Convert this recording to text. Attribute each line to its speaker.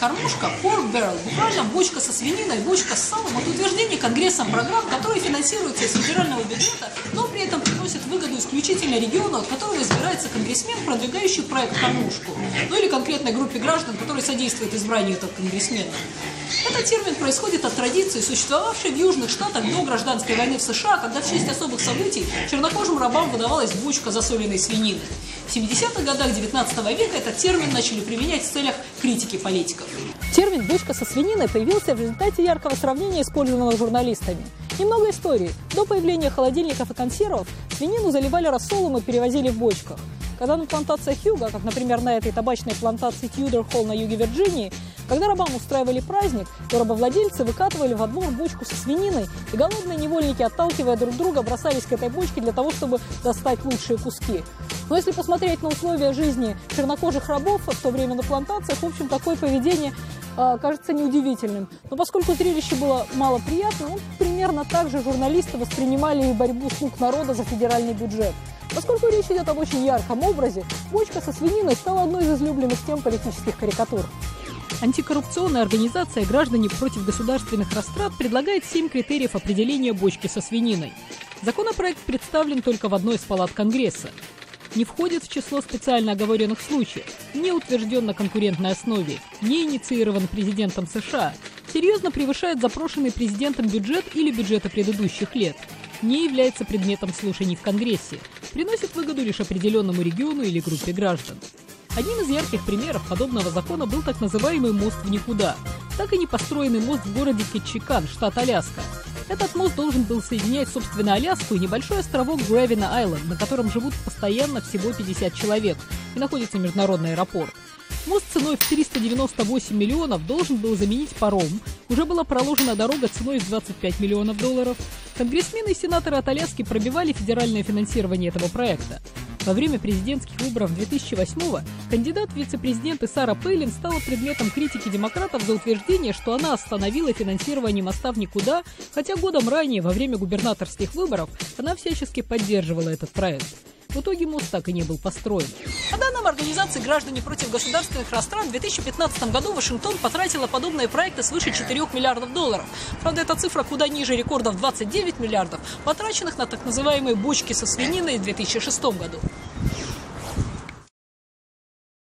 Speaker 1: Кормушка, pork barrel, буквально бочка со свининой, бочка с салом, это утверждение Конгрессом программ, которые финансируются из федерального бюджета, но при этом приносят выгоду исключительно региону, от которого избирается конгрессмен, продвигающий проект «Кормушку», ну или конкретной группе граждан, которые содействуют избранию этого конгрессмена. Этот термин происходит от традиции, существовавшей в Южных Штатах до гражданской войны в США, когда в честь особых событий чернокожим рабам выдавалась бочка засоленной свинины. В 70-х годах 19 века этот термин начали применять в целях критики политиков.
Speaker 2: Термин «бочка со свининой» появился в результате яркого сравнения, использованного журналистами. Немного истории. До появления холодильников и консервов свинину заливали рассолом и перевозили в бочках. Когда на плантациях юга, как, например, на этой табачной плантации Тьюдор Холл на юге Вирджинии, когда рабам устраивали праздник, то рабовладельцы выкатывали в одну бочку со свининой, и голодные невольники, отталкивая друг друга, бросались к этой бочке для того, чтобы достать лучшие куски. Но если посмотреть на условия жизни чернокожих рабов в то время на плантациях, в общем, такое поведение э, кажется неудивительным. Но поскольку зрелище было малоприятным, ну, примерно так же журналисты воспринимали и борьбу слуг народа за федеральный бюджет. Поскольку речь идет об очень ярком образе, бочка со свининой стала одной из излюбленных тем политических карикатур.
Speaker 3: Антикоррупционная организация «Граждане против государственных растрат» предлагает семь критериев определения бочки со свининой. Законопроект представлен только в одной из палат Конгресса. Не входит в число специально оговоренных случаев, не утвержден на конкурентной основе, не инициирован президентом США, серьезно превышает запрошенный президентом бюджет или бюджеты предыдущих лет – не является предметом слушаний в Конгрессе, приносит выгоду лишь определенному региону или группе граждан. Одним из ярких примеров подобного закона был так называемый мост в никуда, так и не построенный мост в городе Кетчикан, штат Аляска. Этот мост должен был соединять, собственно, Аляску и небольшой островок Гравина-Айленд, на котором живут постоянно всего 50 человек, и находится международный аэропорт. Мост ценой в 398 миллионов должен был заменить паром. Уже была проложена дорога ценой в 25 миллионов долларов. Конгрессмены и сенаторы от Аляски пробивали федеральное финансирование этого проекта. Во время президентских выборов 2008-го кандидат вице-президенты Сара Пейлин стала предметом критики демократов за утверждение, что она остановила финансирование моста в никуда, хотя годом ранее, во время губернаторских выборов, она всячески поддерживала этот проект. В итоге мост так и не был построен.
Speaker 1: По данным организации «Граждане против государственных растрат», в 2015 году Вашингтон потратила подобные проекты свыше 4 миллиардов долларов. Правда, эта цифра куда ниже рекордов 29 миллиардов, потраченных на так называемые бочки со свининой в 2006 году.